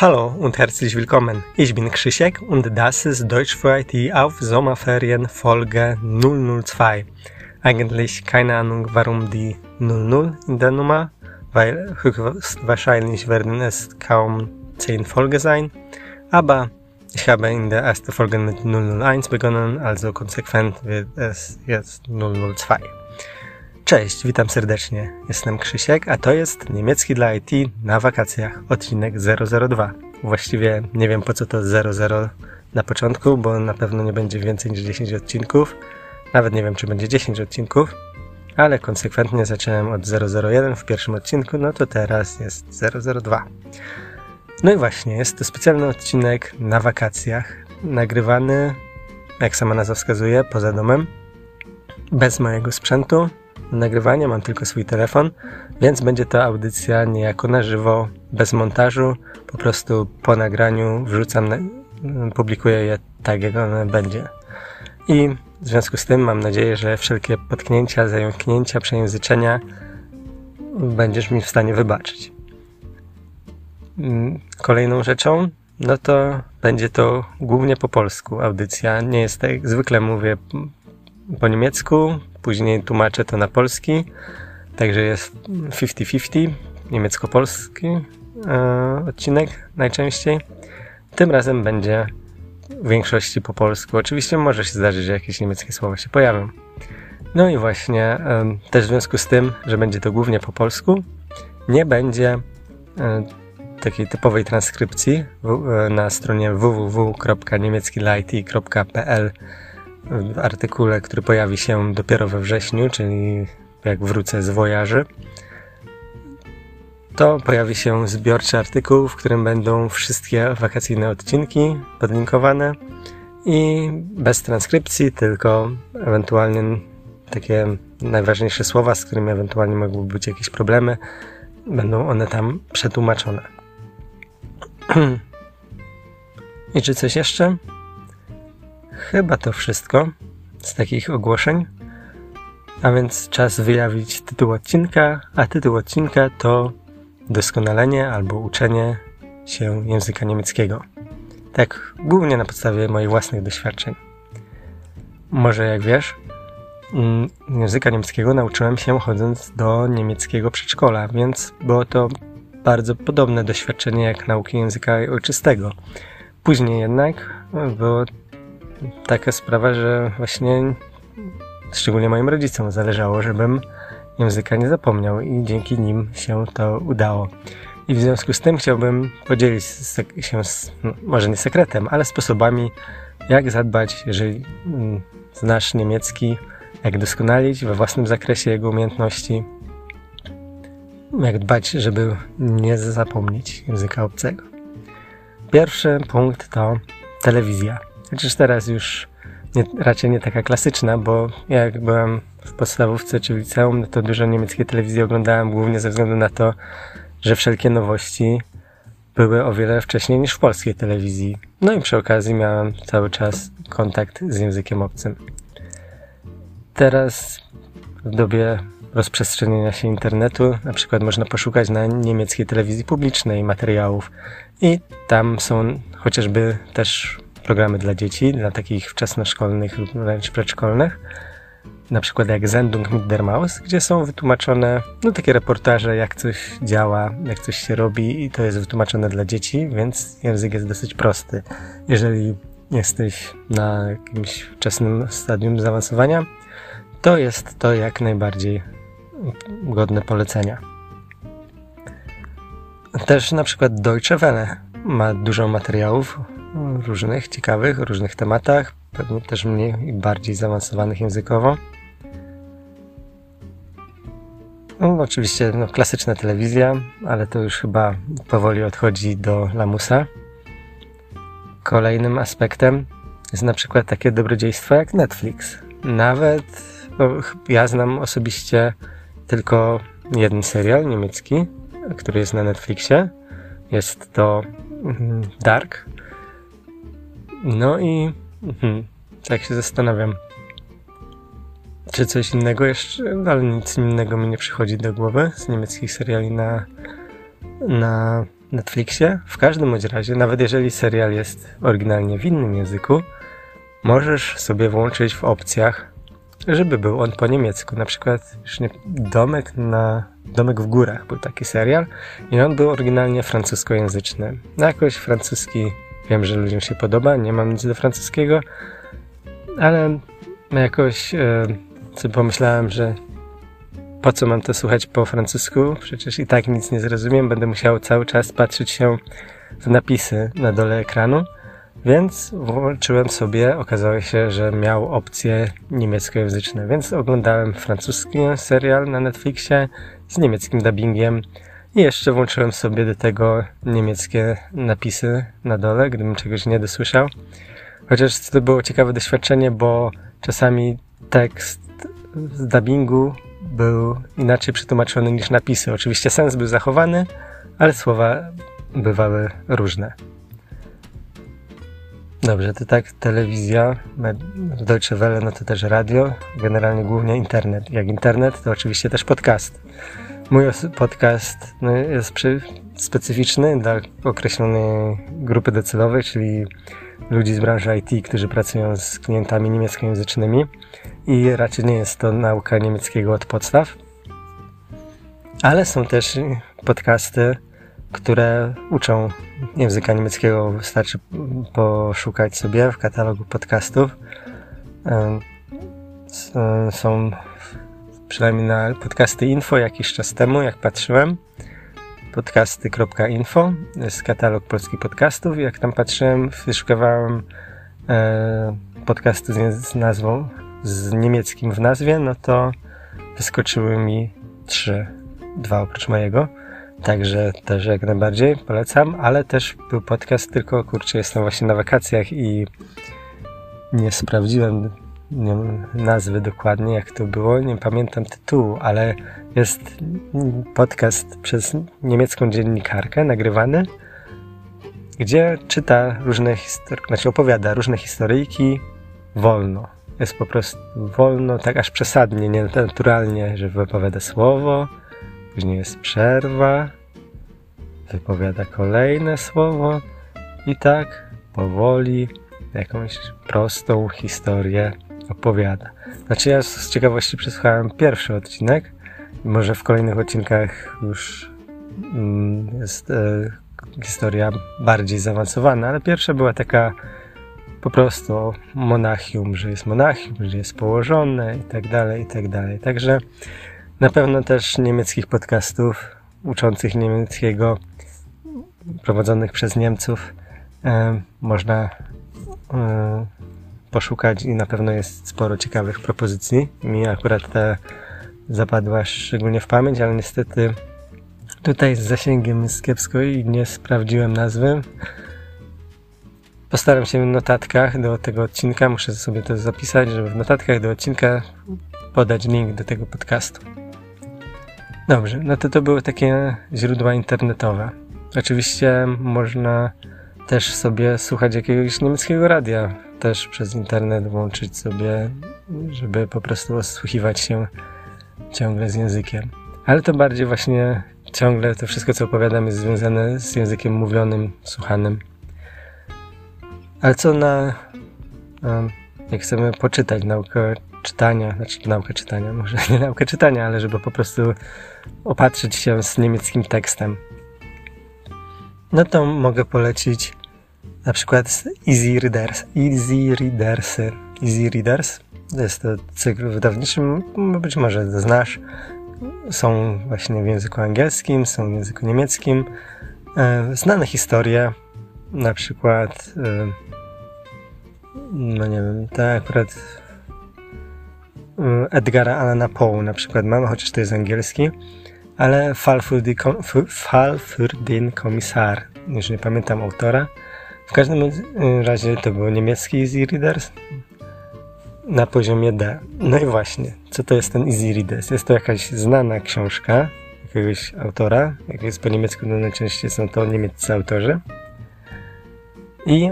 Hallo und herzlich willkommen. Ich bin Krzysiek und das ist Deutsch für IT auf Sommerferien Folge 002. Eigentlich keine Ahnung, warum die 00 in der Nummer, weil höchstwahrscheinlich werden es kaum 10 Folgen sein. Aber ich habe in der ersten Folge mit 001 begonnen, also konsequent wird es jetzt 002. Cześć, witam serdecznie. Jestem Krzysiek, a to jest niemiecki dla IT na wakacjach, odcinek 002. Właściwie nie wiem po co to 00 na początku, bo na pewno nie będzie więcej niż 10 odcinków. Nawet nie wiem, czy będzie 10 odcinków, ale konsekwentnie zacząłem od 001 w pierwszym odcinku, no to teraz jest 002. No i właśnie, jest to specjalny odcinek na wakacjach, nagrywany, jak sama nazwa wskazuje, poza domem, bez mojego sprzętu, nagrywania, mam tylko swój telefon, więc będzie to audycja niejako na żywo, bez montażu, po prostu po nagraniu wrzucam, publikuję je tak, jak one będzie. I w związku z tym mam nadzieję, że wszelkie potknięcia, zająknięcia, przejęzyczenia będziesz mi w stanie wybaczyć. Mm, kolejną rzeczą, no to będzie to głównie po polsku audycja. Nie jest tak, zwykle mówię po niemiecku, później tłumaczę to na polski, także jest 50-50, niemiecko-polski e, odcinek najczęściej. Tym razem będzie w większości po polsku. Oczywiście może się zdarzyć, że jakieś niemieckie słowa się pojawią. No i właśnie e, też w związku z tym, że będzie to głównie po polsku, nie będzie e, takiej typowej transkrypcji na stronie www.niemieckilight.pl w artykule, który pojawi się dopiero we wrześniu, czyli jak wrócę z wojaży, to pojawi się zbiorczy artykuł, w którym będą wszystkie wakacyjne odcinki podlinkowane i bez transkrypcji, tylko ewentualnie takie najważniejsze słowa, z którymi ewentualnie mogłyby być jakieś problemy, będą one tam przetłumaczone. I czy coś jeszcze? Chyba to wszystko z takich ogłoszeń. A więc czas wyjawić tytuł odcinka, a tytuł odcinka to doskonalenie albo uczenie się języka niemieckiego. Tak, głównie na podstawie moich własnych doświadczeń. Może jak wiesz, mm, języka niemieckiego nauczyłem się chodząc do niemieckiego przedszkola, więc było to bardzo podobne doświadczenie jak nauki języka ojczystego. Później jednak było taka sprawa, że właśnie szczególnie moim rodzicom zależało, żebym języka nie zapomniał i dzięki nim się to udało. I w związku z tym chciałbym podzielić się z, no, może nie sekretem, ale sposobami, jak zadbać, jeżeli mm, znasz niemiecki, jak doskonalić we własnym zakresie jego umiejętności, jak dbać, żeby nie zapomnieć języka obcego. Pierwszy punkt to telewizja. Chociaż teraz już nie, raczej nie taka klasyczna, bo jak byłem w podstawówce czy w liceum, no to dużo niemieckiej telewizji oglądałem głównie ze względu na to, że wszelkie nowości były o wiele wcześniej niż w polskiej telewizji. No i przy okazji miałem cały czas kontakt z językiem obcym. Teraz w dobie rozprzestrzeniania się internetu, na przykład można poszukać na niemieckiej telewizji publicznej materiałów i tam są chociażby też programy dla dzieci, dla takich wczesnoszkolnych lub wręcz przedszkolnych, na przykład jak Sendung mit der Maus, gdzie są wytłumaczone no, takie reportaże, jak coś działa, jak coś się robi i to jest wytłumaczone dla dzieci, więc język jest dosyć prosty. Jeżeli jesteś na jakimś wczesnym stadium zaawansowania, to jest to jak najbardziej godne polecenia. Też na przykład Deutsche Welle ma dużo materiałów różnych, ciekawych, różnych tematach, pewnie też mniej i bardziej zaawansowanych językowo. No, oczywiście no, klasyczna telewizja, ale to już chyba powoli odchodzi do lamusa. Kolejnym aspektem jest na przykład takie dobrodziejstwo jak Netflix. Nawet no, ja znam osobiście tylko jeden serial niemiecki, który jest na Netflixie. Jest to mm, Dark. No i mhm, tak się zastanawiam, czy coś innego jeszcze, ale nic innego mi nie przychodzi do głowy z niemieckich seriali na, na Netflixie, w każdym bądź razie, nawet jeżeli serial jest oryginalnie w innym języku, możesz sobie włączyć w opcjach, żeby był on po niemiecku. Na przykład już nie, Domek na Domek w górach był taki serial i on był oryginalnie francuskojęzyczny. No jakoś francuski wiem, że ludziom się podoba, nie mam nic do francuskiego, ale jakoś e, sobie pomyślałem, że po co mam to słuchać po francusku? Przecież i tak nic nie zrozumiem, będę musiał cały czas patrzeć się w napisy na dole ekranu. Więc włączyłem sobie, okazało się, że miał opcje niemieckojęzyczne, więc oglądałem francuski serial na Netflixie z niemieckim dubbingiem i jeszcze włączyłem sobie do tego niemieckie napisy na dole, gdybym czegoś nie dosłyszał. Chociaż to było ciekawe doświadczenie, bo czasami tekst z dubbingu był inaczej przetłumaczony niż napisy. Oczywiście sens był zachowany, ale słowa bywały różne. Dobrze, to tak telewizja, Deutsche Welle, no to też radio, generalnie głównie internet. Jak internet, to oczywiście też podcast. Mój podcast no, jest specyficzny dla określonej grupy docelowej, czyli ludzi z branży IT, którzy pracują z klientami niemieckojęzycznymi i raczej nie jest to nauka niemieckiego od podstaw. Ale są też podcasty, które uczą języka niemieckiego. Wystarczy poszukać sobie w katalogu podcastów. Są przynajmniej na podcasty info jakiś czas temu, jak patrzyłem. Podcasty.info jest katalog polskich podcastów. Jak tam patrzyłem, wyszukowałem e, podcasty z nazwą z niemieckim w nazwie, no to wyskoczyły mi trzy, dwa oprócz mojego. Także też jak najbardziej polecam, ale też był podcast, tylko kurczę, jestem właśnie na wakacjach i nie sprawdziłem nie nazwy dokładnie, jak to było, nie pamiętam tytułu, ale jest podcast przez niemiecką dziennikarkę nagrywany, gdzie czyta różne historie, znaczy opowiada różne historyjki wolno. Jest po prostu wolno, tak aż przesadnie, nie naturalnie, że wypowiada słowo, później jest przerwa, wypowiada kolejne słowo i tak powoli jakąś prostą historię opowiada. Znaczy ja z ciekawości przesłuchałem pierwszy odcinek może w kolejnych odcinkach już mm, jest e, historia bardziej zaawansowana, ale pierwsza była taka po prostu monachium, że jest monachium, że jest położone i tak dalej, i tak dalej. Także na pewno też niemieckich podcastów uczących niemieckiego, prowadzonych przez Niemców, e, można e, poszukać i na pewno jest sporo ciekawych propozycji. Mi akurat ta zapadła szczególnie w pamięć, ale niestety tutaj z zasięgiem jest kiepsko i nie sprawdziłem nazwy. Postaram się w notatkach do tego odcinka, muszę sobie to zapisać, żeby w notatkach do odcinka podać link do tego podcastu. Dobrze, no to to były takie źródła internetowe. Oczywiście można też sobie słuchać jakiegoś niemieckiego radia, też przez internet włączyć sobie, żeby po prostu osłuchiwać się ciągle z językiem. Ale to bardziej właśnie ciągle to wszystko, co opowiadam, jest związane z językiem mówionym, słuchanym. Ale co na. Jak chcemy poczytać naukę czytania, znaczy naukę czytania, może nie naukę czytania, ale żeby po prostu opatrzyć się z niemieckim tekstem. No to mogę polecić na przykład Easy Readers. Easy Readersy. Easy Readers. To jest to cykl wydawniczy, być może znasz. Są właśnie w języku angielskim, są w języku niemieckim. E, znane historie, na przykład e, no nie wiem, tak akurat e, Edgara Allana Poe na przykład mamy, chociaż to jest angielski, ale Fall Fall für den Kommissar, już nie pamiętam autora. W każdym razie to był niemiecki Easy Readers na poziomie D. No i właśnie, co to jest ten Easy Readers? Jest to jakaś znana książka jakiegoś autora, jak jest po niemiecku, no najczęściej są to niemieccy autorzy. I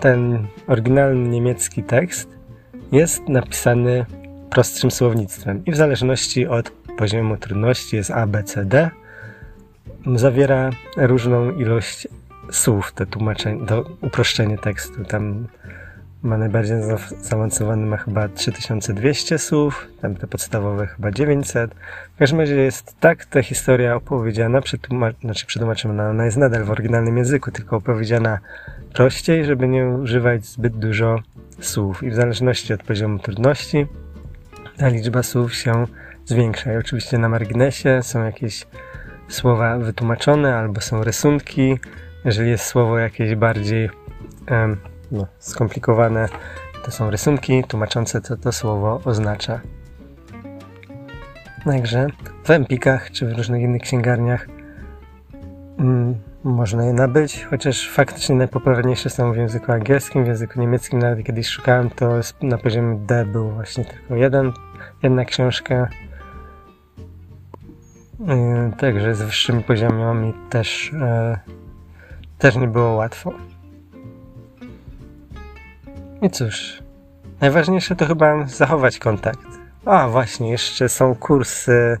ten oryginalny niemiecki tekst jest napisany prostszym słownictwem i w zależności od poziomu trudności jest A, B, C, D. zawiera różną ilość słów, to tłumaczenie, to uproszczenie tekstu. Tam ma najbardziej zaawansowany ma chyba 3200 słów, tam te podstawowe chyba 900. W każdym razie jest tak ta historia opowiedziana, przetłumacz, znaczy przetłumaczona, ona jest nadal w oryginalnym języku, tylko opowiedziana prościej, żeby nie używać zbyt dużo słów. I w zależności od poziomu trudności ta liczba słów się zwiększa. I oczywiście na marginesie są jakieś słowa wytłumaczone albo są rysunki. Jeżeli jest słowo jakieś bardziej no, skomplikowane, to są rysunki tłumaczące, co to słowo oznacza. Także w Empikach czy w różnych innych księgarniach mm, można je nabyć, chociaż faktycznie najpopularniejsze są w języku angielskim, w języku niemieckim. Nawet kiedyś szukałem, to na poziomie D był właśnie tylko jeden, jedna książka. Yy, także z wyższymi poziomami też, yy, też nie było łatwo. I cóż, najważniejsze to chyba zachować kontakt. A właśnie, jeszcze są kursy.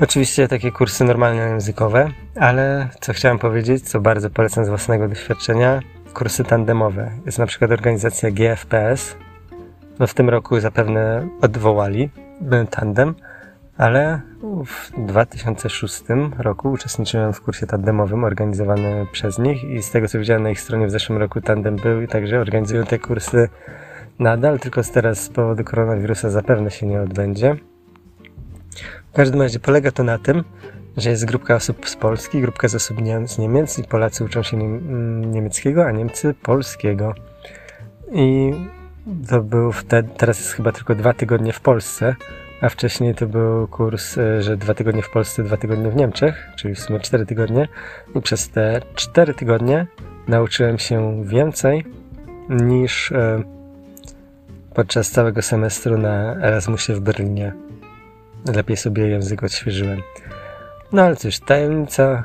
Oczywiście takie kursy normalnie językowe, ale co chciałem powiedzieć, co bardzo polecam z własnego doświadczenia, kursy tandemowe. Jest na przykład organizacja GFPS. No w tym roku zapewne odwołali tandem, ale w 2006 roku uczestniczyłem w kursie tandemowym organizowanym przez nich i z tego co widziałem na ich stronie w zeszłym roku tandem był i także organizują te kursy nadal, tylko teraz z powodu koronawirusa zapewne się nie odbędzie. W każdym razie polega to na tym, że jest grupka osób z Polski, grupka z osób z Niemiec i Polacy uczą się niemieckiego, a Niemcy polskiego. I to był wtedy, teraz jest chyba tylko dwa tygodnie w Polsce, a wcześniej to był kurs, e, że dwa tygodnie w Polsce, dwa tygodnie w Niemczech, czyli w sumie cztery tygodnie. I przez te cztery tygodnie nauczyłem się więcej niż e, podczas całego semestru na Erasmusie w Berlinie. Lepiej sobie język odświeżyłem. No ale cóż, tajemnica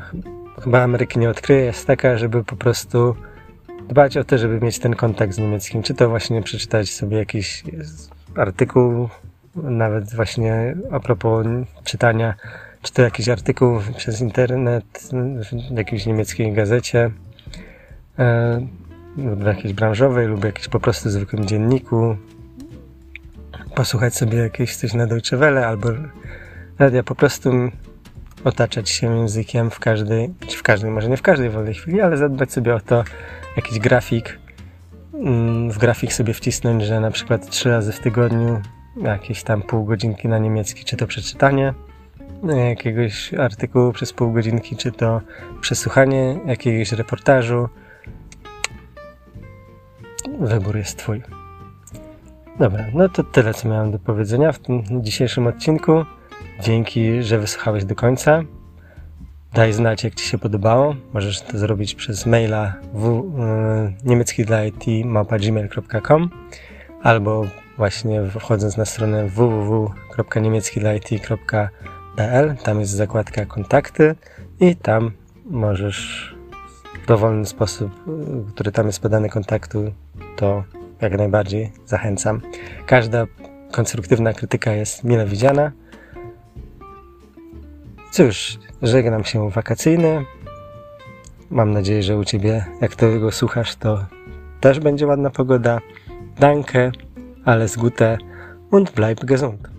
chyba Ameryki nie odkryje jest taka, żeby po prostu dbać o to, żeby mieć ten kontakt z niemieckim. Czy to właśnie przeczytać sobie jakiś artykuł nawet właśnie a propos czytania, czy to jakiś artykuł przez internet w jakiejś niemieckiej gazecie, e, lub jakiejś branżowej, lub jakiś po prostu zwykłym dzienniku, posłuchać sobie jakieś coś na Deutsche Welle, albo radia, po prostu otaczać się językiem w każdej, w każdej, może nie w każdej wolnej chwili, ale zadbać sobie o to, jakiś grafik, mm, w grafik sobie wcisnąć, że na przykład trzy razy w tygodniu jakieś tam pół godzinki na niemiecki, czy to przeczytanie jakiegoś artykułu przez pół godzinki, czy to przesłuchanie jakiegoś reportażu. Wybór jest Twój. Dobra, no to tyle, co miałem do powiedzenia w tym dzisiejszym odcinku. Dzięki, że wysłuchałeś do końca. Daj znać, jak Ci się podobało. Możesz to zrobić przez maila w, y, niemiecki dla IT gmail.com albo właśnie wchodząc na stronę www.niemieckidlaIT.pl tam jest zakładka kontakty i tam możesz w dowolny sposób, który tam jest podany kontaktu, to jak najbardziej zachęcam. Każda konstruktywna krytyka jest mile widziana. Cóż, żegnam się wakacyjny. Mam nadzieję, że u Ciebie, jak tego słuchasz, to też będzie ładna pogoda. Danke alles Gute und bleib gesund.